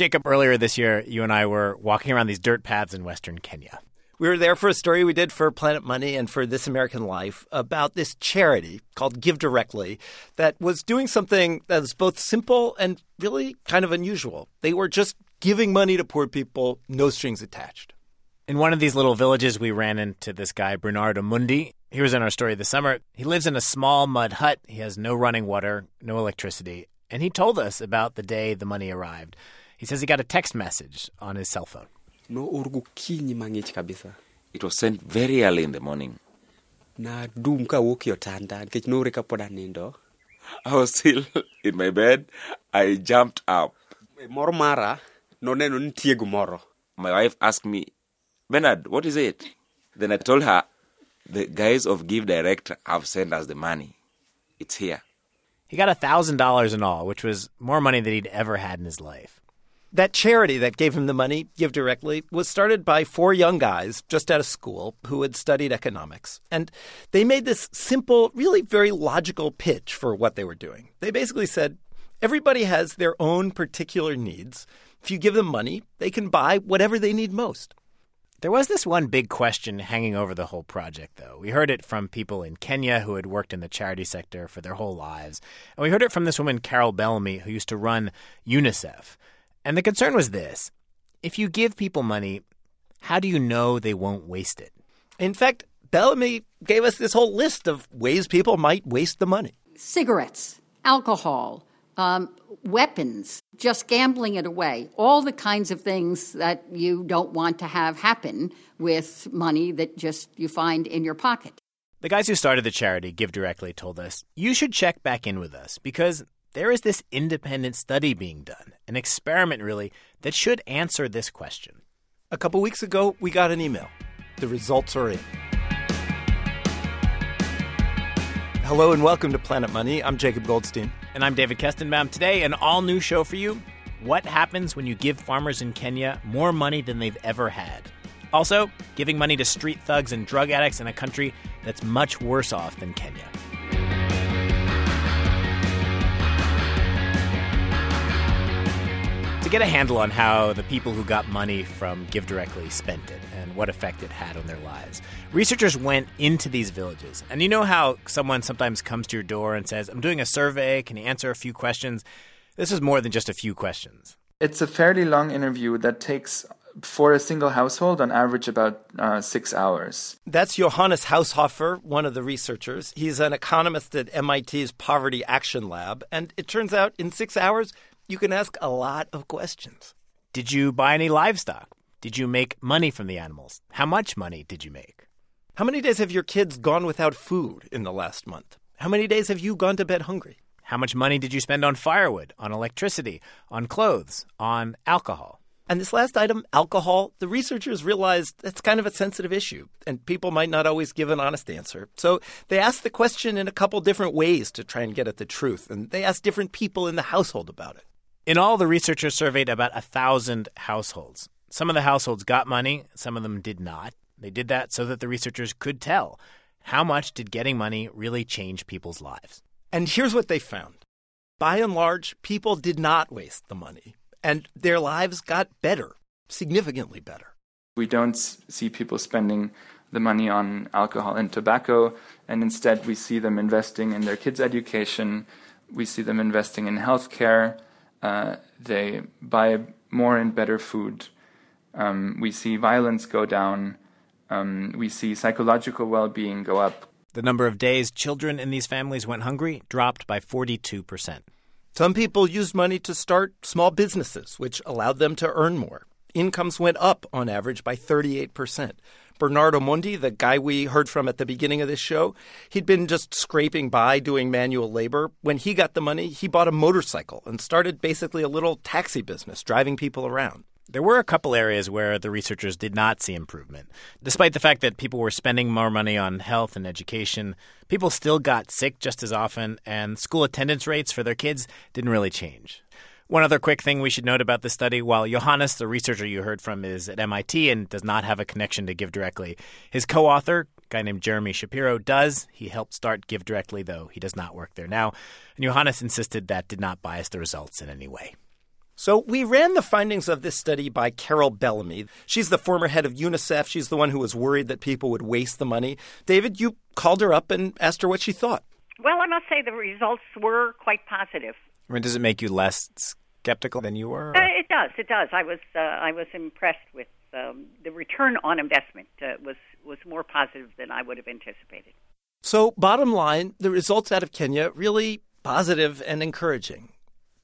Jacob, earlier this year, you and I were walking around these dirt paths in western Kenya. We were there for a story we did for Planet Money and for This American Life about this charity called Give Directly that was doing something that was both simple and really kind of unusual. They were just giving money to poor people, no strings attached. In one of these little villages, we ran into this guy, Bernard Omondi. He was in our story this summer. He lives in a small mud hut. He has no running water, no electricity. And he told us about the day the money arrived. He says he got a text message on his cell phone. nooro mang'ich kabisa It was sent very early in the morning. nadum kawuok e otanda nikech noore kapod anindo I was still in my bed. I jumped up. E mor mara noneno ni nitie gimoro My wife asked me, Bernard, what is it? Then I told her, the guys of Give Direct have sent us the money. It's here. He got $1,000 in all, which was more money than he'd ever had in his life. That charity that gave him the money, Give Directly, was started by four young guys just out of school who had studied economics. And they made this simple, really very logical pitch for what they were doing. They basically said everybody has their own particular needs. If you give them money, they can buy whatever they need most. There was this one big question hanging over the whole project, though. We heard it from people in Kenya who had worked in the charity sector for their whole lives. And we heard it from this woman, Carol Bellamy, who used to run UNICEF. And the concern was this if you give people money, how do you know they won't waste it? In fact, Bellamy gave us this whole list of ways people might waste the money. cigarettes, alcohol, um, weapons, just gambling it away, all the kinds of things that you don't want to have happen with money that just you find in your pocket. The guys who started the charity, Give Directly, told us you should check back in with us because there is this independent study being done, an experiment really, that should answer this question. A couple weeks ago, we got an email. The results are in. Hello and welcome to Planet Money. I'm Jacob Goldstein. And I'm David Kestenbaum. Today, an all new show for you What happens when you give farmers in Kenya more money than they've ever had? Also, giving money to street thugs and drug addicts in a country that's much worse off than Kenya. Get a handle on how the people who got money from Give Directly spent it and what effect it had on their lives, researchers went into these villages. And you know how someone sometimes comes to your door and says, I'm doing a survey, can you answer a few questions? This is more than just a few questions. It's a fairly long interview that takes, for a single household, on average about uh, six hours. That's Johannes Haushofer, one of the researchers. He's an economist at MIT's Poverty Action Lab. And it turns out in six hours, you can ask a lot of questions. Did you buy any livestock? Did you make money from the animals? How much money did you make? How many days have your kids gone without food in the last month? How many days have you gone to bed hungry? How much money did you spend on firewood, on electricity, on clothes, on alcohol? And this last item, alcohol, the researchers realized that's kind of a sensitive issue, and people might not always give an honest answer. So they asked the question in a couple different ways to try and get at the truth, and they asked different people in the household about it. In all, the researchers surveyed about a thousand households. Some of the households got money, some of them did not. They did that so that the researchers could tell how much did getting money really change people's lives. And here's what they found by and large, people did not waste the money, and their lives got better, significantly better. We don't see people spending the money on alcohol and tobacco, and instead we see them investing in their kids' education, we see them investing in healthcare, uh, they buy more and better food, um, we see violence go down, um, we see psychological well being go up. The number of days children in these families went hungry dropped by 42%. Some people used money to start small businesses, which allowed them to earn more. Incomes went up on average by 38%. Bernard Omondi, the guy we heard from at the beginning of this show, he'd been just scraping by doing manual labor. When he got the money, he bought a motorcycle and started basically a little taxi business, driving people around. There were a couple areas where the researchers did not see improvement. Despite the fact that people were spending more money on health and education, people still got sick just as often, and school attendance rates for their kids didn't really change. One other quick thing we should note about this study while Johannes, the researcher you heard from, is at MIT and does not have a connection to Give Directly, his co author, a guy named Jeremy Shapiro, does. He helped start Give Directly, though he does not work there now. And Johannes insisted that did not bias the results in any way. So we ran the findings of this study by Carol Bellamy. She's the former head of UNICEF. She's the one who was worried that people would waste the money. David, you called her up and asked her what she thought. Well, I must say the results were quite positive. I mean, does it make you less skeptical than you were? Uh, it does. It does. I was uh, I was impressed with um, the return on investment uh, was was more positive than I would have anticipated. So, bottom line, the results out of Kenya really positive and encouraging.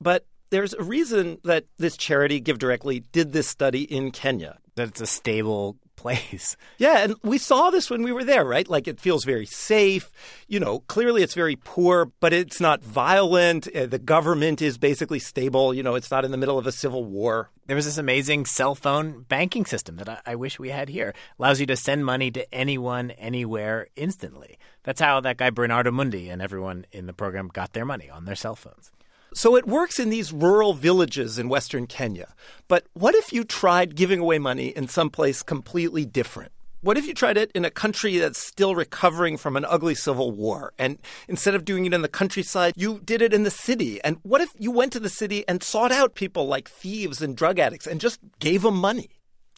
But there's a reason that this charity, Give Directly, did this study in Kenya. That it's a stable place. Yeah, and we saw this when we were there, right? Like it feels very safe. You know, clearly it's very poor, but it's not violent. Uh, the government is basically stable. You know, it's not in the middle of a civil war. There was this amazing cell phone banking system that I, I wish we had here. Allows you to send money to anyone, anywhere, instantly. That's how that guy Bernard Omondi and everyone in the program got their money on their cell phones. So it works in these rural villages in Western Kenya. But what if you tried giving away money in some place completely different? What if you tried it in a country that's still recovering from an ugly civil war? And instead of doing it in the countryside, you did it in the city. And what if you went to the city and sought out people like thieves and drug addicts and just gave them money?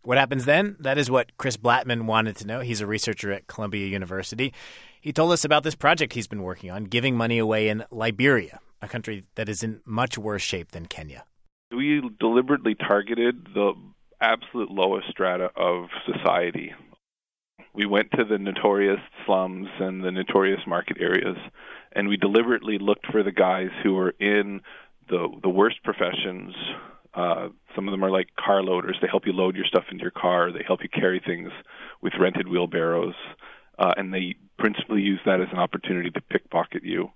What happens then? That is what Chris Blattman wanted to know. He's a researcher at Columbia University. He told us about this project he's been working on, giving money away in Liberia, a country that is in much worse shape than Kenya. We deliberately targeted the absolute lowest strata of society. We went to the notorious slums and the notorious market areas, and we deliberately looked for the guys who were in the the worst professions. Uh, some of them are like car loaders. They help you load your stuff into your car. They help you carry things with rented wheelbarrows, uh, and they principally use that as an opportunity to pickpocket you.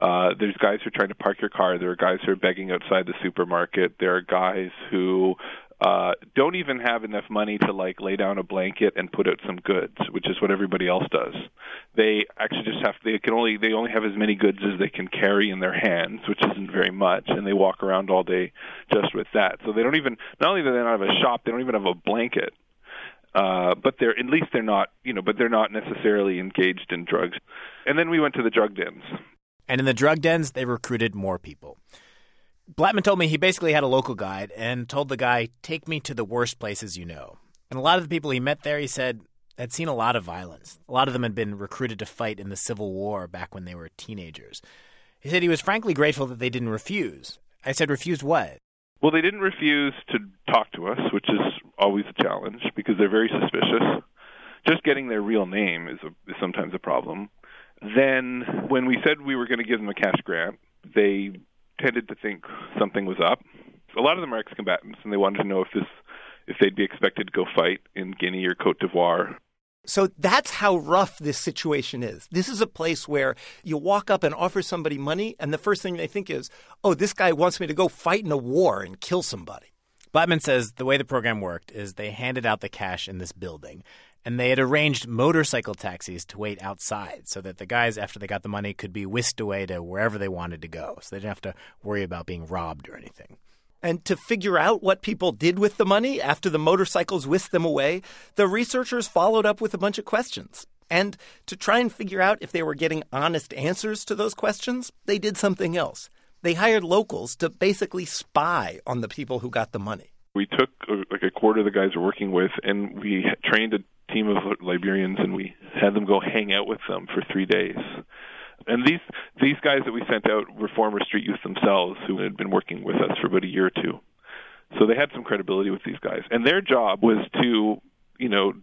Uh, there's guys who are trying to park your car. There are guys who are begging outside the supermarket. There are guys who uh, don't even have enough money to like lay down a blanket and put out some goods, which is what everybody else does. They actually just have they can only they only have as many goods as they can carry in their hands, which isn't very much, and they walk around all day just with that. So they don't even not only do they not have a shop, they don't even have a blanket. Uh, but they're at least they're not you know, but they're not necessarily engaged in drugs. And then we went to the drug dens. And in the drug dens, they recruited more people. Blattman told me he basically had a local guide and told the guy, Take me to the worst places you know. And a lot of the people he met there, he said, had seen a lot of violence. A lot of them had been recruited to fight in the Civil War back when they were teenagers. He said he was frankly grateful that they didn't refuse. I said, Refuse what? Well, they didn't refuse to talk to us, which is always a challenge because they're very suspicious. Just getting their real name is, a, is sometimes a problem. Then, when we said we were going to give them a cash grant, they tended to think something was up. A lot of them are ex-combatants, and they wanted to know if this, if they'd be expected to go fight in Guinea or Cote d'Ivoire. So that's how rough this situation is. This is a place where you walk up and offer somebody money, and the first thing they think is, oh, this guy wants me to go fight in a war and kill somebody. Blattman says the way the program worked is they handed out the cash in this building, and they had arranged motorcycle taxis to wait outside so that the guys, after they got the money, could be whisked away to wherever they wanted to go. So they didn't have to worry about being robbed or anything. And to figure out what people did with the money after the motorcycles whisked them away, the researchers followed up with a bunch of questions. And to try and figure out if they were getting honest answers to those questions, they did something else. They hired locals to basically spy on the people who got the money. We took uh, like a quarter of the guys we're working with, and we trained a team of Liberians, and we had them go hang out with them for three days. And these these guys that we sent out were former street youth themselves who had been working with us for about a year or two. So they had some credibility with these guys, and their job was to, you know,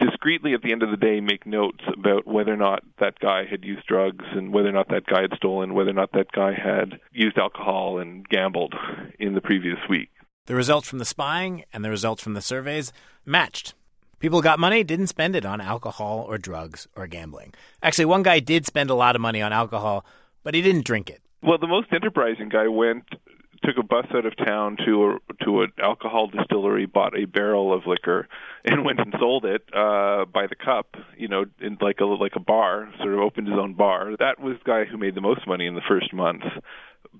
discreetly at the end of the day make notes about whether or not that guy had used drugs and whether or not that guy had stolen, whether or not that guy had used alcohol and gambled in the previous week. The results from the spying and the results from the surveys matched. People got money, didn't spend it on alcohol or drugs or gambling. Actually, one guy did spend a lot of money on alcohol, but he didn't drink it. Well, the most enterprising guy went took a bus out of town to a to an alcohol distillery, bought a barrel of liquor, and went and sold it uh, by the cup. You know, in like a like a bar, sort of opened his own bar. That was the guy who made the most money in the first month.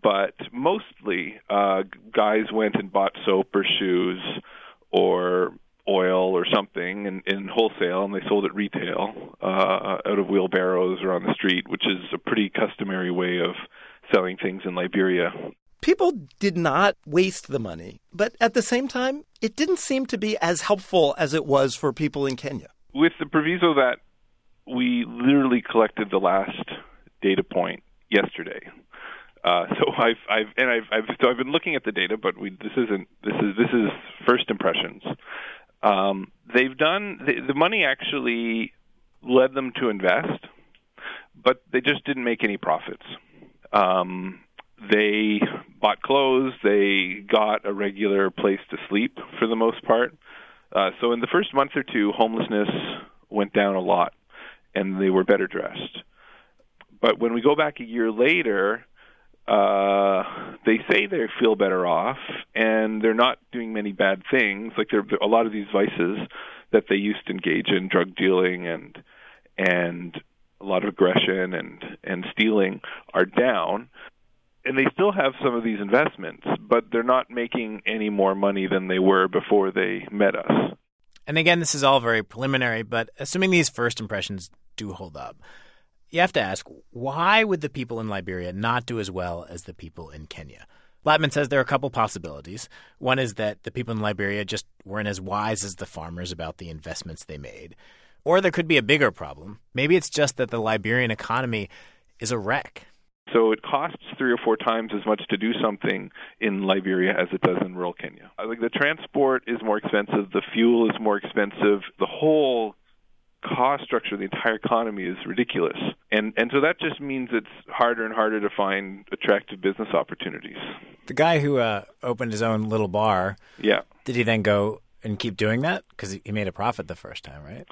But mostly, uh, guys went and bought soap or shoes or oil or something in, in wholesale and they sold it retail uh, out of wheelbarrows or on the street, which is a pretty customary way of selling things in Liberia. People did not waste the money, but at the same time, it didn't seem to be as helpful as it was for people in Kenya. With the proviso that we literally collected the last data point yesterday. Uh, so I've, I've and I've, I've so I've been looking at the data, but we this isn't this is this is first impressions. Um, they've done the, the money actually led them to invest, but they just didn't make any profits. Um, they bought clothes, they got a regular place to sleep for the most part. Uh, so in the first month or two, homelessness went down a lot, and they were better dressed. But when we go back a year later, uh, they say they feel better off, and they're not doing many bad things. Like there, a lot of these vices that they used to engage in, drug dealing and and a lot of aggression and and stealing, are down and they still have some of these investments, but they're not making any more money than they were before they met us. And again, this is all very preliminary, but assuming these first impressions do hold up, you have to ask why would the people in Liberia not do as well as the people in Kenya? Blattman says there are a couple possibilities. One is that the people in Liberia just weren't as wise as the farmers about the investments they made. Or there could be a bigger problem. Maybe it's just that the Liberian economy is a wreck. So it costs three or four times as much to do something in Liberia as it does in rural Kenya. Think the transport is more expensive, the fuel is more expensive, the whole cost structure of the entire economy is ridiculous. And and so that just means it's harder and harder to find attractive business opportunities. The guy who uh, opened his own little bar, yeah, did he then go and keep doing that because he made a profit the first time, right?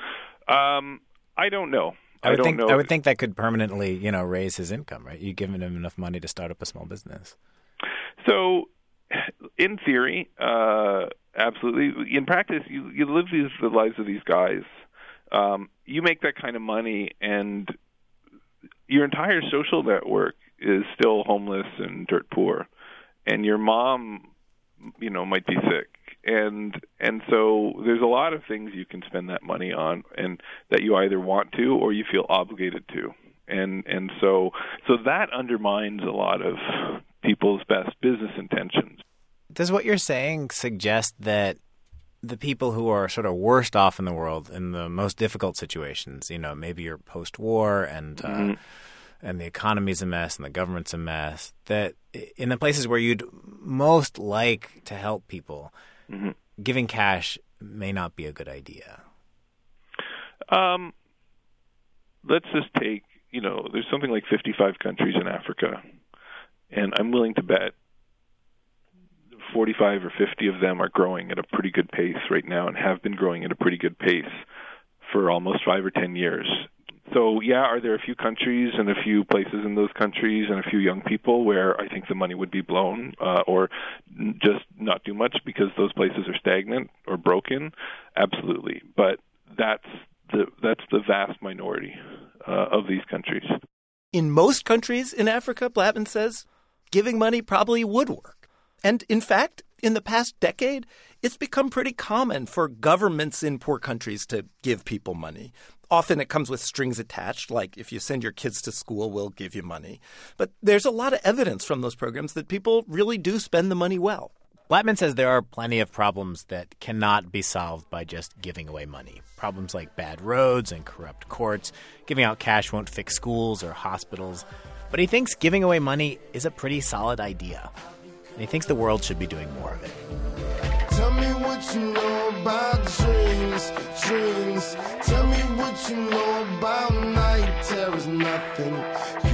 Um, I don't know. I would don't think know. I would think that could permanently, you know, raise his income, right? You've given him enough money to start up a small business. So, in theory, uh, absolutely. In practice, you you live these the lives of these guys. Um, you make that kind of money, and your entire social network is still homeless and dirt poor, and your mom, you know, might be sick, and and so there's a lot of things you can spend that money on, and that you either want to or you feel obligated to, and and so so that undermines a lot of people's best business intentions. Does what you're saying suggest that the people who are sort of worst off in the world in the most difficult situations, you know, maybe you're post-war and uh, Mhm. and the economy's a mess and the government's a mess, that in the places where you'd most like to help people, Mhm. giving cash may not be a good idea. Um, let's just take, you know, there's something like 55 countries in Africa, and I'm willing to bet 45 or 50 of them are growing at a pretty good pace right now and have been growing at a pretty good pace for almost five or 10 years. So, yeah, are there a few countries and a few places in those countries and a few young people where I think the money would be blown uh, or just not do much because those places are stagnant or broken? Absolutely. But that's the that's the vast minority uh, of these countries. In most countries in Africa, Blattman says, giving money probably would work. And in fact, in the past decade, it's become pretty common for governments in poor countries to give people money. Often it comes with strings attached, like if you send your kids to school, we'll give you money. But there's a lot of evidence from those programs that people really do spend the money well. Blattman says there are plenty of problems that cannot be solved by just giving away money. Problems like bad roads and corrupt courts. Giving out cash won't fix schools or hospitals. But he thinks giving away money is a pretty solid idea. And he thinks the world should be doing more of it. Tell me what you know about dreams, dreams. Tell me what you know about night. Nothing.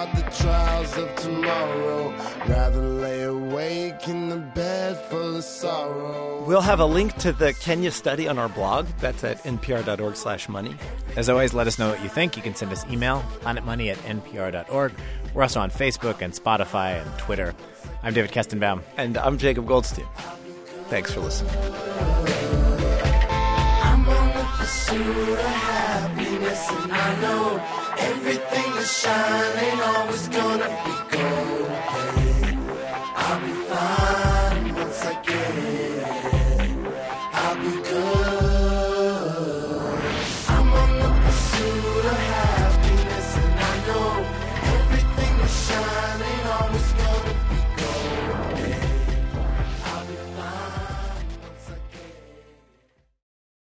About the trials of tomorrow. Rather lay awake in the bed full of sorrow. We'll have a link to the Kenya study on our blog. That's at npr.org slash money. As always, let us know what you think. You can send us email, planetmoney at npr.org. We're also on Facebook and Spotify and Twitter. I'm David Kestenbaum. And I'm Jacob Goldstein. Thanks for listening. I'm on the pursuit of happiness, and I know everything always always gonna be. I'll be fine once I get.